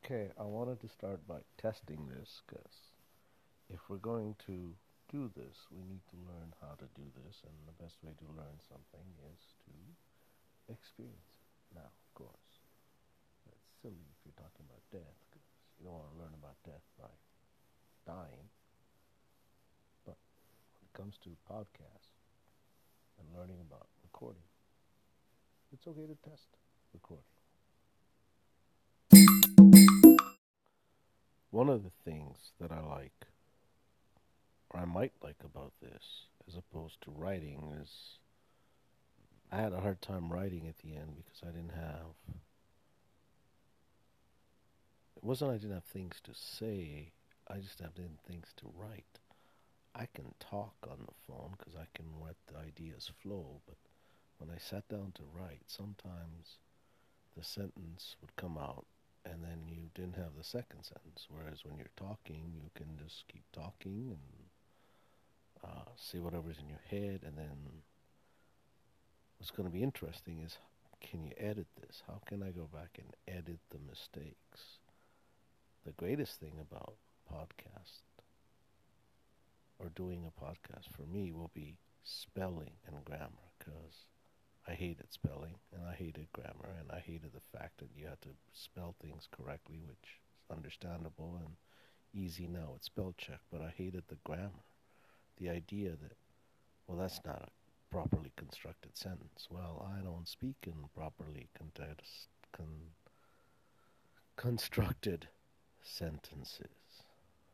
Okay, I wanted to start by testing this because if we're going to do this, we need to learn how to do this, and the best way to learn something is to experience it. Now, of course, that's silly if you're talking about death because you don't want to learn about death by dying. But when it comes to podcasts and learning about recording, it's okay to test recording. One of the things that I like, or I might like about this, as opposed to writing, is I had a hard time writing at the end because I didn't have. It wasn't I didn't have things to say, I just didn't have things to write. I can talk on the phone because I can let the ideas flow, but when I sat down to write, sometimes the sentence would come out and then you didn't have the second sentence. Whereas when you're talking, you can just keep talking and uh, say whatever's in your head. And then what's going to be interesting is can you edit this? How can I go back and edit the mistakes? The greatest thing about podcast or doing a podcast for me will be spelling and grammar because I hated spelling and I hated grammar and I hated the fact that you had to spell things correctly, which is understandable and easy now with spell check, but I hated the grammar. The idea that, well, that's not a properly constructed sentence. Well, I don't speak in properly con- con- constructed sentences.